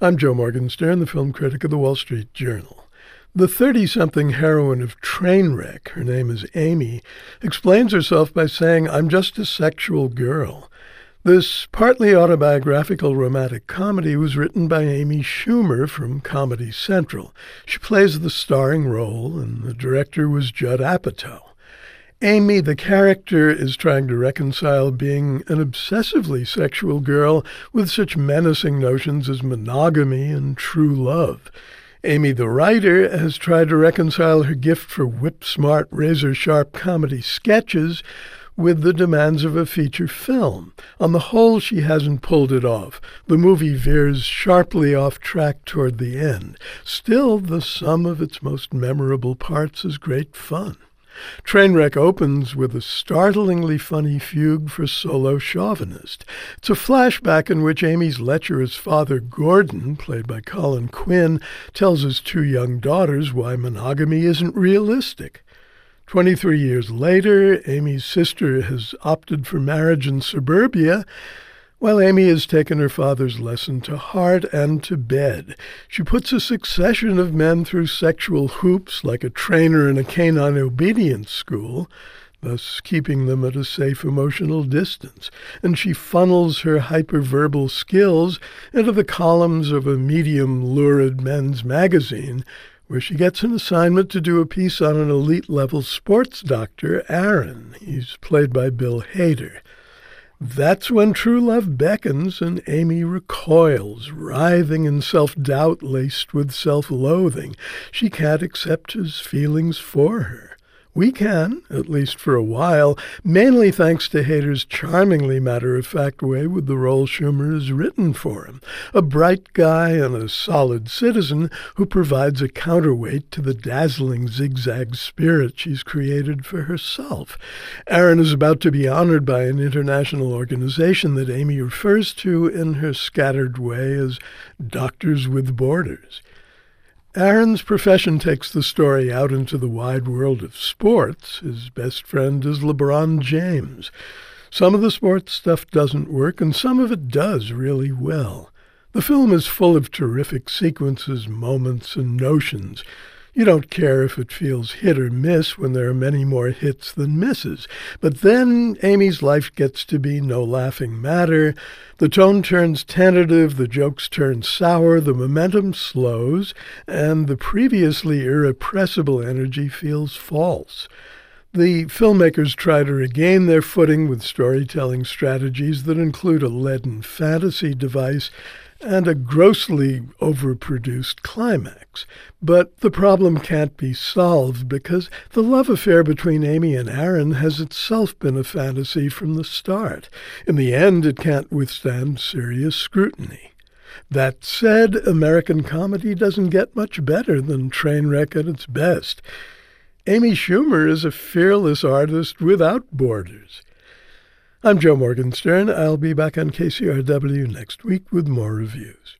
I'm Joe Morgenstern, the film critic of the Wall Street Journal. The 30 something heroine of Trainwreck, her name is Amy, explains herself by saying, I'm just a sexual girl. This partly autobiographical romantic comedy was written by Amy Schumer from Comedy Central. She plays the starring role, and the director was Judd Apatow. Amy, the character, is trying to reconcile being an obsessively sexual girl with such menacing notions as monogamy and true love. Amy, the writer, has tried to reconcile her gift for whip smart, razor sharp comedy sketches with the demands of a feature film. On the whole, she hasn't pulled it off. The movie veers sharply off track toward the end. Still, the sum of its most memorable parts is great fun. Trainwreck opens with a startlingly funny fugue for solo chauvinist. It's a flashback in which Amy's lecherous father, Gordon, played by Colin Quinn, tells his two young daughters why monogamy isn't realistic. 23 years later, Amy's sister has opted for marriage in suburbia, while Amy has taken her father's lesson to heart and to bed, she puts a succession of men through sexual hoops like a trainer in a canine obedience school, thus keeping them at a safe emotional distance, and she funnels her hyperverbal skills into the columns of a medium lurid men's magazine, where she gets an assignment to do a piece on an elite level sports doctor, Aaron. He's played by Bill Hader. That's when true love beckons and Amy recoils, writhing in self doubt laced with self loathing. She can't accept his feelings for her. We can, at least for a while, mainly thanks to Hader's charmingly matter-of-fact way with the role Schumer has written for him. A bright guy and a solid citizen who provides a counterweight to the dazzling zigzag spirit she's created for herself. Aaron is about to be honored by an international organization that Amy refers to in her scattered way as Doctors with Borders. Aaron's profession takes the story out into the wide world of sports. His best friend is LeBron James. Some of the sports stuff doesn't work, and some of it does really well. The film is full of terrific sequences, moments, and notions. You don't care if it feels hit or miss when there are many more hits than misses. But then Amy's life gets to be no laughing matter. The tone turns tentative, the jokes turn sour, the momentum slows, and the previously irrepressible energy feels false. The filmmakers try to regain their footing with storytelling strategies that include a leaden fantasy device and a grossly overproduced climax. But the problem can't be solved because the love affair between Amy and Aaron has itself been a fantasy from the start. In the end, it can't withstand serious scrutiny. That said, American comedy doesn't get much better than Trainwreck at its best. Amy Schumer is a fearless artist without borders. I'm Joe Morgenstern. I'll be back on KCRW next week with more reviews.